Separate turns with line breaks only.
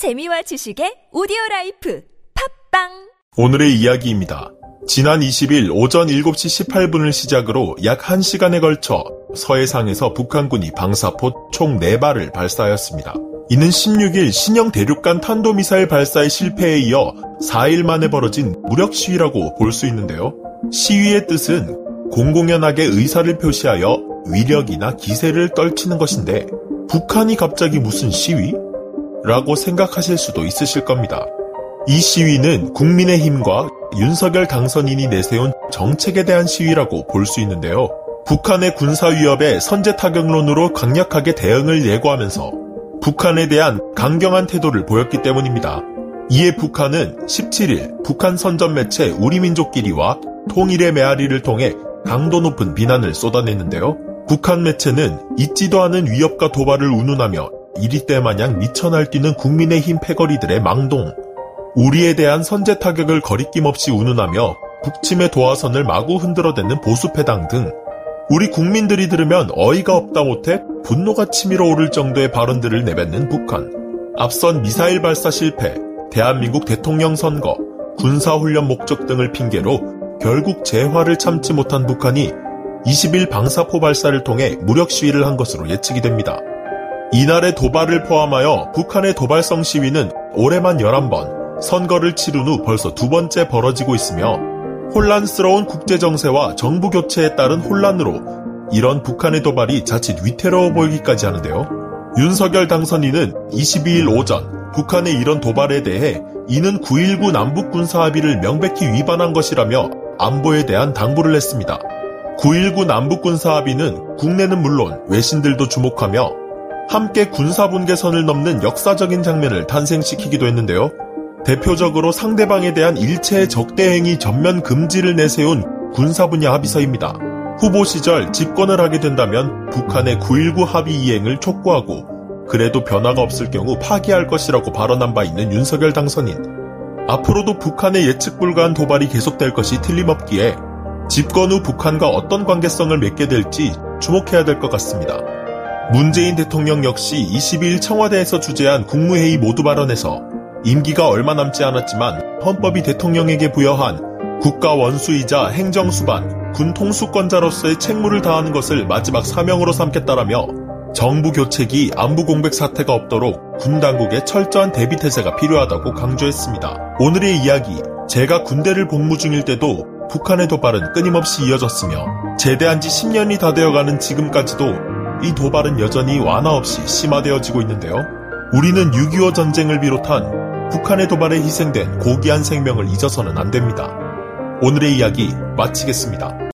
재미와 지식의 오디오 라이프 팝빵
오늘의 이야기입니다. 지난 20일 오전 7시 18분을 시작으로 약 1시간에 걸쳐 서해상에서 북한군이 방사포 총 4발을 발사하였습니다. 이는 16일 신형 대륙간 탄도미사일 발사의 실패에 이어 4일 만에 벌어진 무력 시위라고 볼 수 있는데요. 시위의 뜻은 공공연하게 의사를 표시하여 위력이나 기세를 떨치는 것인데 북한이 갑자기 무슨 시위? 라고 생각하실 수도 있으실 겁니다. 이 시위는 국민의힘과 윤석열 당선인이 내세운 정책에 대한 시위라고 볼 수 있는데요. 북한의 군사 위협에 선제 타격론으로 강력하게 대응을 예고하면서 북한에 대한 강경한 태도를 보였기 때문입니다. 이에 북한은 17일 북한 선전 매체 우리민족끼리와 통일의 메아리를 통해 강도 높은 비난을 쏟아냈는데요. 북한 매체는 잊지도 않은 위협과 도발을 운운하며 이리 때 마냥 미쳐 날뛰는 국민의힘 패거리들의 망동, 우리에 대한 선제 타격을 거리낌 없이 운운하며 북침의 도화선을 마구 흔들어대는 보수패당 등 우리 국민들이 들으면 어이가 없다 못해 분노가 치밀어 오를 정도의 발언들을 내뱉는 북한. 앞선 미사일 발사 실패, 대한민국 대통령 선거, 군사훈련 목적 등을 핑계로 결국 재화를 참지 못한 북한이 20일 방사포 발사를 통해 무력 시위를 한 것으로 예측이 됩니다. 이날의 도발을 포함하여 북한의 도발성 시위는 올해만 11번, 선거를 치른 후 벌써 두 번째 벌어지고 있으며 혼란스러운 국제정세와 정부 교체에 따른 혼란으로 이런 북한의 도발이 자칫 위태로워 보이기까지 하는데요. 윤석열 당선인은 22일 오전 북한의 이런 도발에 대해 이는 9.19 남북군사합의를 명백히 위반한 것이라며 안보에 대한 당부를 했습니다. 9.19 남북군사합의는 국내는 물론 외신들도 주목하며 함께 군사분계선을 넘는 역사적인 장면을 탄생시키기도 했는데요. 대표적으로 상대방에 대한 일체의 적대행위 전면 금지를 내세운 군사분야 합의서입니다. 후보 시절 집권을 하게 된다면 북한의 9.19 합의 이행을 촉구하고 그래도 변화가 없을 경우 파기할 것이라고 발언한 바 있는 윤석열 당선인. 앞으로도 북한의 예측 불가한 도발이 계속될 것이 틀림없기에 집권 후 북한과 어떤 관계성을 맺게 될지 주목해야 될 것 같습니다. 문재인 대통령 역시 22일 청와대에서 주재한 국무회의 모두 발언에서 임기가 얼마 남지 않았지만 헌법이 대통령에게 부여한 국가 원수이자 행정수반, 군 통수권자로서의 책무를 다하는 것을 마지막 사명으로 삼겠다라며 정부 교체기 안부 공백 사태가 없도록 군 당국의 철저한 대비 태세가 필요하다고 강조했습니다. 오늘의 이야기, 제가 군대를 복무 중일 때도 북한의 도발은 끊임없이 이어졌으며 제대한 지 10년이 다 되어가는 지금까지도 이 도발은 여전히 완화 없이 심화되어지고 있는데요. 우리는 6.25 전쟁을 비롯한 북한의 도발에 희생된 고귀한 생명을 잊어서는 안 됩니다. 오늘의 이야기 마치겠습니다.